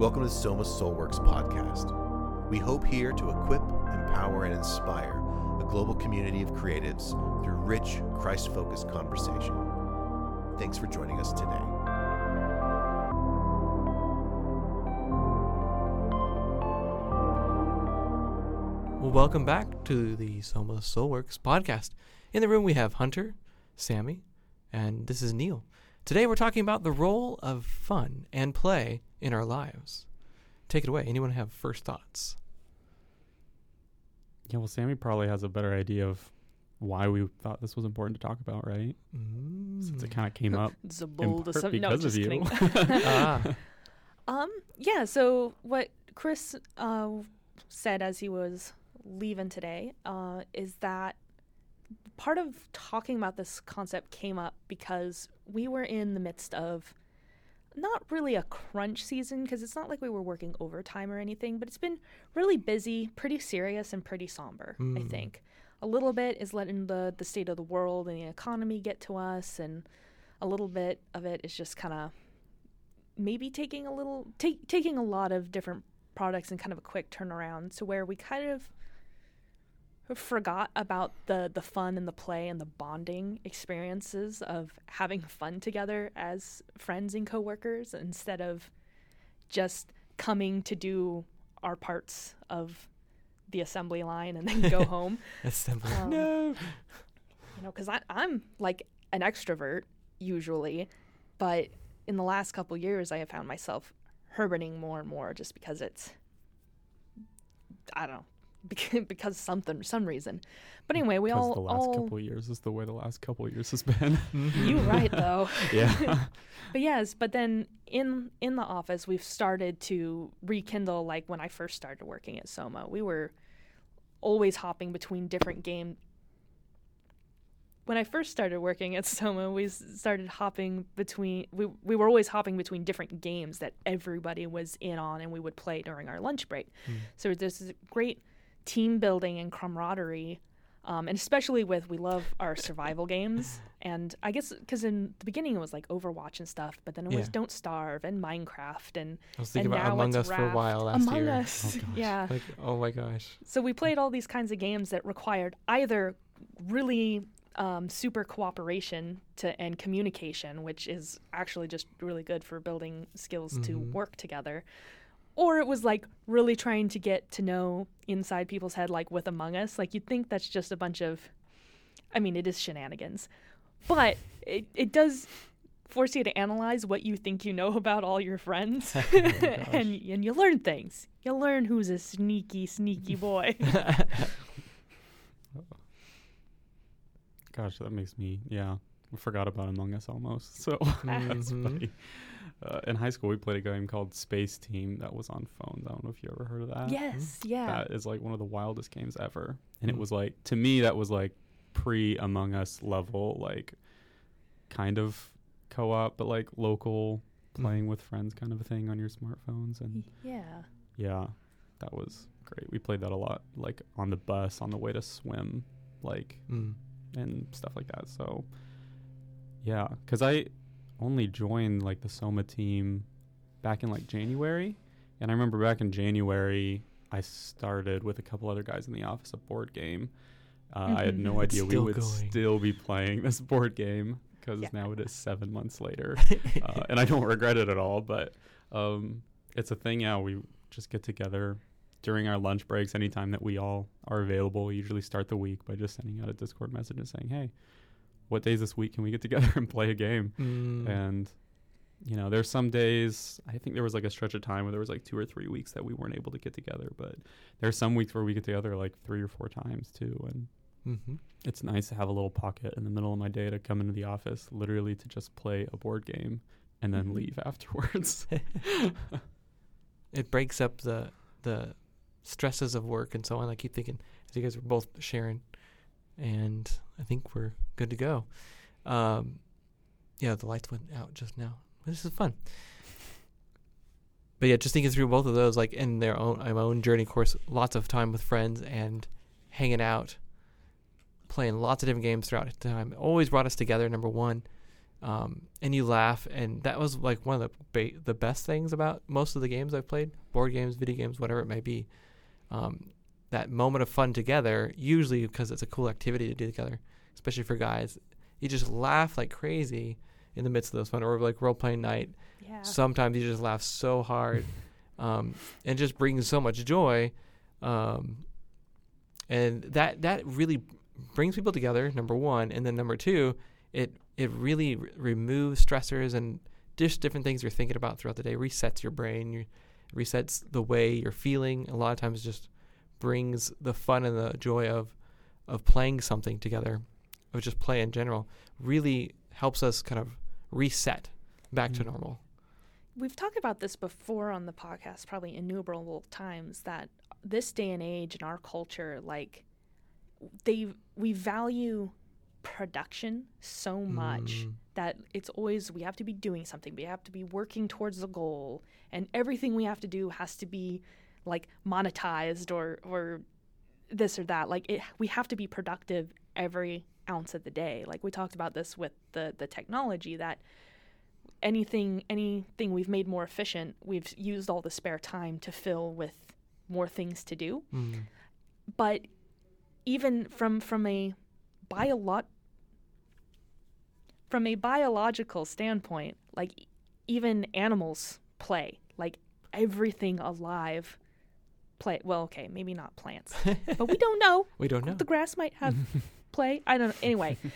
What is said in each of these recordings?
Welcome to Soma Soulworks podcast. We hope here to equip, empower, and inspire a global community of creatives through rich, Christ focused conversation. Thanks for joining us today. Well, welcome back to the Soma Soulworks podcast. In the room, we have Hunter, Sammy, and this is Neil. Today, we're talking about the role of fun and play in our lives. Take it away. Anyone have first thoughts? Yeah, well, Sammy probably has a better idea of why we thought this was important to talk about, right? Mm. Since it kind of came up It's a in part assumption. No, because just of you. ah, um, yeah. So what Chris uh, said as he was leaving today uh, is that part of talking about this concept came up because we were in the midst of not really a crunch season because it's not like we were working overtime or anything, but it's been really busy, pretty serious, and pretty somber. I Mm. think a little bit is letting the the state of the world and the economy get to us, and a little bit of it is just kind of maybe taking a little take taking a lot of different products and kind of a quick turnaround to where we kind of forgot about the the fun and the play and the bonding experiences of having fun together as friends and coworkers instead of just coming to do our parts of the assembly line and then go home assembly. Um, no. you know because i'm like an extrovert usually but in the last couple years i have found myself herbiting more and more just because it's i don't know because something some reason but anyway we Because all the last all couple of years is the way the last couple of years has been. you right though yeah. but yes but then in in the office we've started to rekindle like when i first started working at soma we were always hopping between different game when i first started working at soma we started hopping between we, we were always hopping between different games that everybody was in on and we would play during our lunch break Mm. so there's this great team building and camaraderie um, and especially with we love our survival games and i guess because in the beginning it was like overwatch and stuff but then it was Yeah. don't starve and minecraft and I was thinking about now Among it's Us for a while last among year. us Oh, yeah Like, oh my gosh. so we played all these kinds of games that required either really um, super cooperation to and communication, which is actually just really good for building skills to Mhm. work together, or it was like really trying to get to know inside people's head, like with Among Us. Like you'd think that's just a bunch of, I mean, it is shenanigans, but it it does force you to analyze what you think you know about all your friends, Oh and and you learn things. You learn who's a sneaky, sneaky boy. Gosh, that makes me, yeah. I forgot about Among Us almost. So that's Mhm. funny. Uh, in high school, we played a game called Space Team that was on phones. I don't know if you ever heard of that. yes, yeah. That is like one of the wildest games ever. And Mm. it was like, to me, that was like pre Among Us level, like kind of co op, but like local Mm. playing with friends kind of a thing on your smartphones. And yeah. yeah, that was great. We played that a lot, like on the bus on the way to swim, like, Mm. and stuff like that. So yeah, because I only joined like the Soma team back in like January. And I remember back in January, I started with a couple other guys in the office a board game. Uh, I had no Mhm. Idea we would going. still be playing this board game because Yeah. now it is seven months later. uh, and I don't regret it at all. But um, it's a thing. Yeah, we just get together during our lunch breaks anytime that we all are available. We usually start the week by just sending out a Discord message and saying, "Hey, what days this week can we get together and play a game?" Mm. And you know, there's some days. I think there was like a stretch of time where there was like two or three weeks that we weren't able to get together. But there's some weeks where we get together like three or four times too, and Mhm. it's nice to have a little pocket in the middle of my day to come into the office, literally to just play a board game and then Mhm. leave afterwards. it breaks up the the stresses of work and so on. I keep thinking as you guys were both sharing, and I think we're good to go. Um, yeah, the lights went out just now. This is fun. But yeah, just thinking through both of those, like in their own my own journey course, lots of time with friends and hanging out, playing lots of different games throughout the time. Always brought us together. Number one, um, and you laugh. And that was like one of the ba- the best things about most of the games I've played, board games, video games, whatever it may be. Um, that moment of fun together, usually because it's a cool activity to do together, especially for guys. You just laugh like crazy in the midst of those fun, or like role playing night. Yeah. Sometimes you just laugh so hard, um, and just brings so much joy, um, and that that really brings people together. Number one, and then number two, it it really r- removes stressors and just different things you're thinking about throughout the day. Resets your brain, you, resets the way you're feeling. A lot of times, just brings the fun and the joy of of playing something together, of just play in general. Really helps us kind of reset back to Mm. normal. We've talked about this before on the podcast, probably innumerable times, that this day and age in our culture, like they we value production so much Mm. that it's always we have to be doing something, we have to be working towards the goal, and everything we have to do has to be like monetized or or this or that. Like it, we have to be productive every ounce of the day. Like we talked about this with the the technology that anything anything we've made more efficient, we've used all the spare time to fill with more things to do. Mm. But even from from a biolog from a biological standpoint, like even animals play. Like everything alive play. Well, okay, maybe not plants, but we don't know. We don't know. The grass might have play. I don't know. Anyway,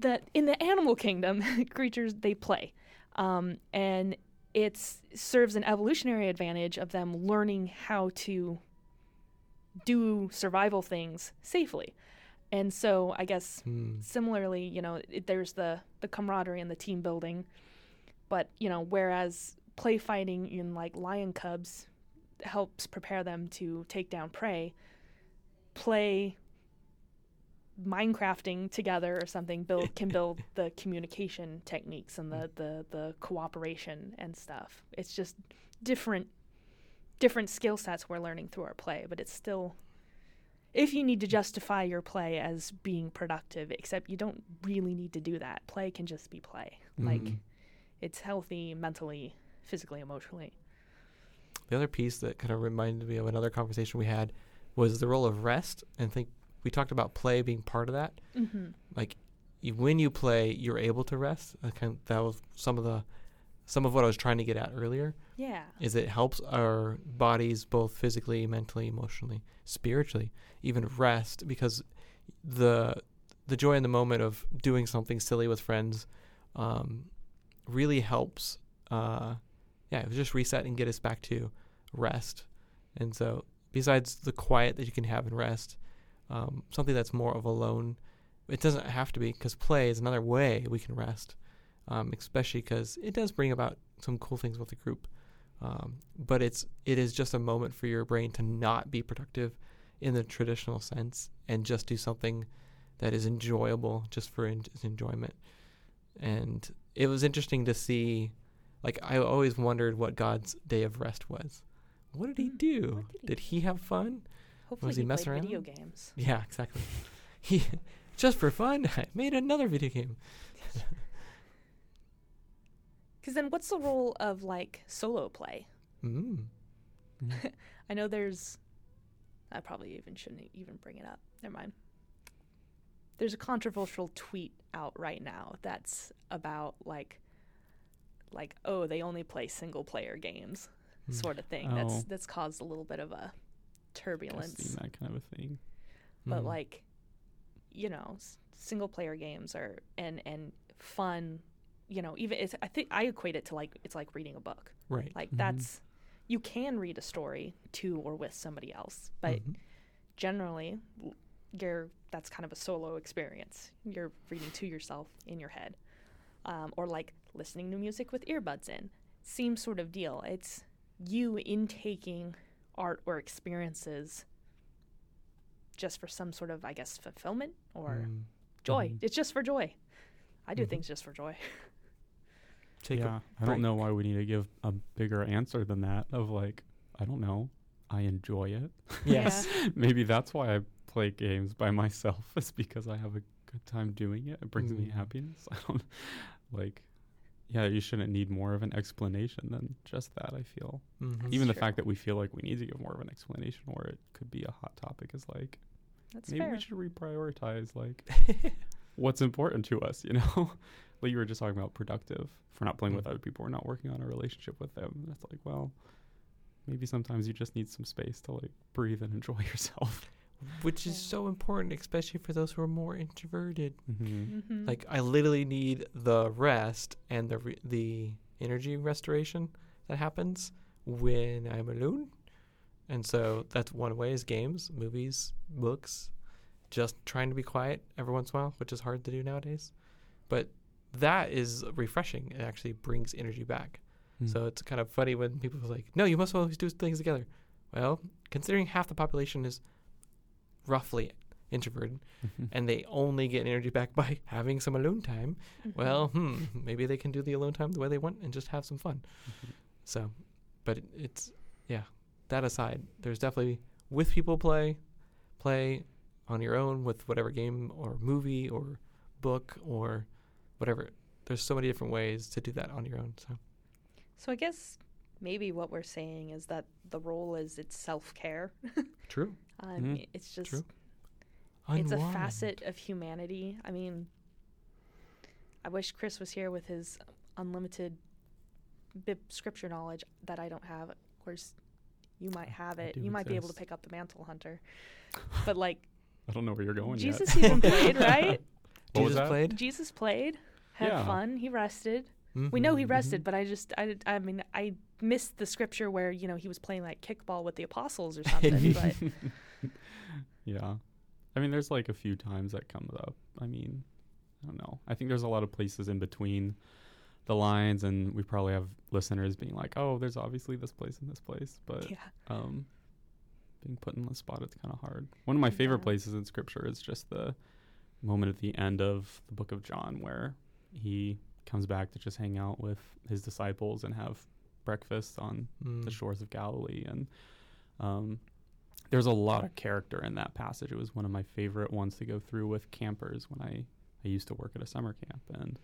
that in the animal kingdom, creatures they play, um, and it serves an evolutionary advantage of them learning how to do survival things safely. And so, I guess Mm. similarly, you know, it, there's the the camaraderie and the team building, but you know, whereas play fighting in like lion cubs helps prepare them to take down prey, play Minecrafting together or something build can build the communication techniques and the, the the cooperation and stuff. It's just different different skill sets we're learning through our play, but it's still if you need to justify your play as being productive, except you don't really need to do that. Play can just be play. Like Mhm. it's healthy mentally, physically, emotionally. The other piece that kind of reminded me of another conversation we had was the role of rest. And I think we talked about play being part of that. Mm-hmm. Like you, when you play, you're able to rest. That was some of the some of what I was trying to get at earlier. Yeah. Is it helps our bodies both physically, mentally, emotionally, spiritually, even rest because the the joy in the moment of doing something silly with friends um, really helps. Uh, yeah, it was just reset and get us back to rest. And so, besides the quiet that you can have in rest, um, something that's more of alone. It doesn't have to be because play is another way we can rest, um, especially because it does bring about some cool things with the group. Um, but it's it is just a moment for your brain to not be productive in the traditional sense and just do something that is enjoyable just for en- enjoyment. And it was interesting to see. Like I always wondered what God's day of rest was. What did he Mm, do? did he did he have fun? Hopefully, Was he he messing around? video games. Yeah, exactly. he just for fun I made another video game. Because then, what's the role of like solo play? Mm. I know there's. I probably even shouldn't even bring it up. Never mind. There's a controversial tweet out right now that's about like, like oh they only play single player games, Mm. sort of thing. That's Oh. that's caused a little bit of a turbulence. that kind of a thing. but Mm. like you know s- single player games are and and fun you know even it's i think i equate it to like it's like reading a book right. like Mhm. that's you can read a story to or with somebody else but Mhm. generally you're that's kind of a solo experience you're reading to yourself in your head um, or like listening to music with earbuds in same sort of deal it's you intaking art or experiences just for some sort of i guess fulfillment or Mm. joy Mhm. it's just for joy i do Mhm. things just for joy Take yeah, a I break. don't know why we need to give a bigger answer than that. Of like, I don't know, I enjoy it. Yes. Maybe that's why I play games by myself. Is because I have a good time doing it. It brings me Mm. happiness. I don't like. Yeah, you shouldn't need more of an explanation than just that. I feel Mhm. even the true. fact that we feel like we need to give more of an explanation, or it could be a hot topic, is like That's maybe fair. we should reprioritize like what's important to us. You know, like you were just talking about productive. for we're not playing with Mm. other people, we're not working on a relationship with them. That's like, well, maybe sometimes you just need some space to like breathe and enjoy yourself. Which is so important, especially for those who are more introverted. Mm-hmm. Mhm. Like I literally need the rest and the re- the energy restoration that happens when I'm alone. And so that's one way is games, movies, books, just trying to be quiet every once in a while, which is hard to do nowadays. But that is refreshing. It actually brings energy back. Hmm. So it's kind of funny when people are like, "No, you must always do things together." Well, considering half the population is roughly introverted Mhm. and they only get energy back by having some alone time, Mhm. well, hmm, maybe they can do the alone time the way they want and just have some fun. Mhm. So, but it, it's yeah. That aside, there's definitely with people play, play on your own with whatever game or movie or book or whatever. There's so many different ways to do that on your own. So So I guess maybe what we're saying is that the role is it's self care. true. Um, Mhm. It's just True. it's a facet of humanity. I mean, I wish Chris was here with his unlimited bib scripture knowledge that I don't have. Of course, you might have it. do You might be able to pick up the mantle hunter. But like I don't know where you're going Jesus yet. even played, right? What was Jesus that? played. Jesus played, had Yeah. fun, he rested. We know he Mhm, rested, mhm. but I just I I mean I missed the scripture where you know he was playing like kickball with the apostles or something. but yeah. I mean, there's like a few times that comes up. I mean, I don't know. I think there's a lot of places in between the lines, and we probably have listeners being like, "Oh, there's obviously this place and this place," but yeah, um, being put in the spot, it's kind of hard. One of my favorite places in Scripture is just the moment at the end of the book of John where he comes back to just hang out with his disciples and have breakfast on the Mm. shores of Galilee. And um, there's a lot of character in that passage. It was one of my favorite ones to go through with campers when I, I used to work at a summer camp. And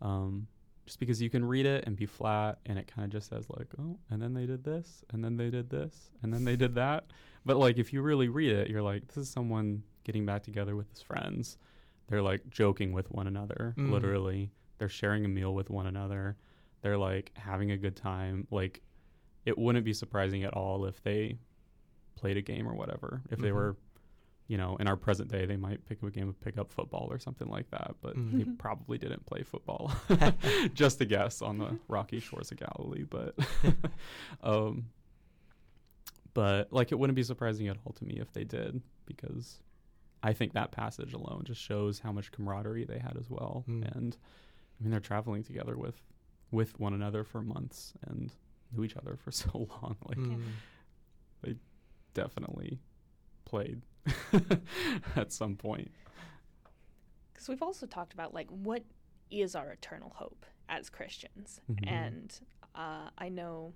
um, just because you can read it and be flat and it kind of just says, like, oh, and then they did this, and then they did this, and then they did that. But like, if you really read it, you're like, this is someone getting back together with his friends. They're like joking with one another, Mm. literally. They're sharing a meal with one another. They're like having a good time. Like, it wouldn't be surprising at all if they played a game or whatever. If they Mhm. were, you know, in our present day, they might pick up a game of pick up football or something like that. But they Mhm. probably didn't play football. Just a guess on the rocky shores of Galilee, but um, but like it wouldn't be surprising at all to me if they did because I think that passage alone just shows how much camaraderie they had as well. Mm. And I mean, they're traveling together with with one another for months and knew each other for so long. Like, Mm. definitely played at some point. because we've also talked about like what is our eternal hope as Christians, Mhm. and uh, I know,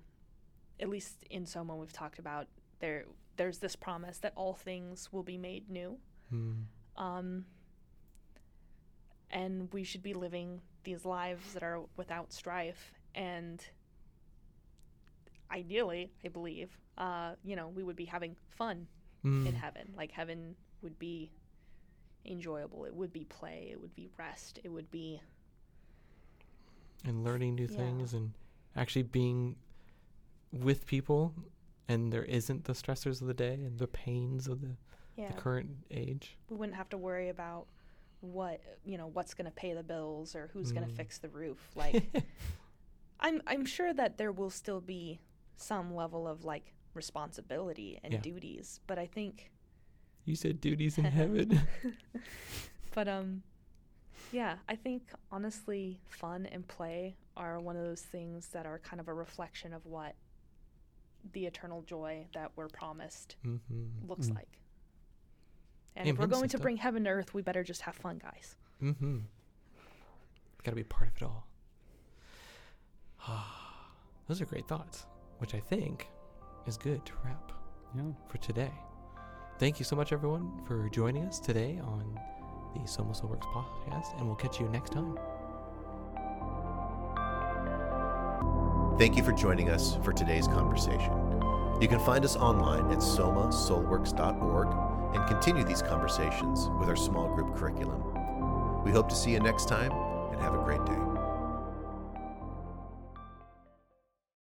at least in Soma, we've talked about there. There's this promise that all things will be made new. Mm. um, and we should be living these lives that are without strife. And ideally i believe uh, you know we would be having fun Mm. in heaven. Like heaven would be enjoyable. It would be play. It would be rest. It would be and learning new Yeah. things and actually being with people and there isn't the stressors of the day and the pains of the, yeah. the current age. We wouldn't have to worry about what you know what's going to pay the bills or who's going Mm. to fix the roof like I'm I'm sure that there will still be some level of like responsibility and Yeah. duties, but I think you said duties in heaven but um yeah, I think honestly fun and play are one of those things that are kind of a reflection of what the eternal joy that we're promised mm-hmm. looks Mm. like. And if we're Amen, going to bring heaven to earth, we better just have fun, guys. Mm-hmm. Gotta be part of it all. Those are great thoughts, which I think is good to wrap Yeah. for today. Thank you so much, everyone, for joining us today on the Soma Soulworks podcast, and we'll catch you next time. Thank you for joining us for today's conversation. You can find us online at somasoulworks.org and continue these conversations with our small group curriculum. We hope to see you next time and have a great day.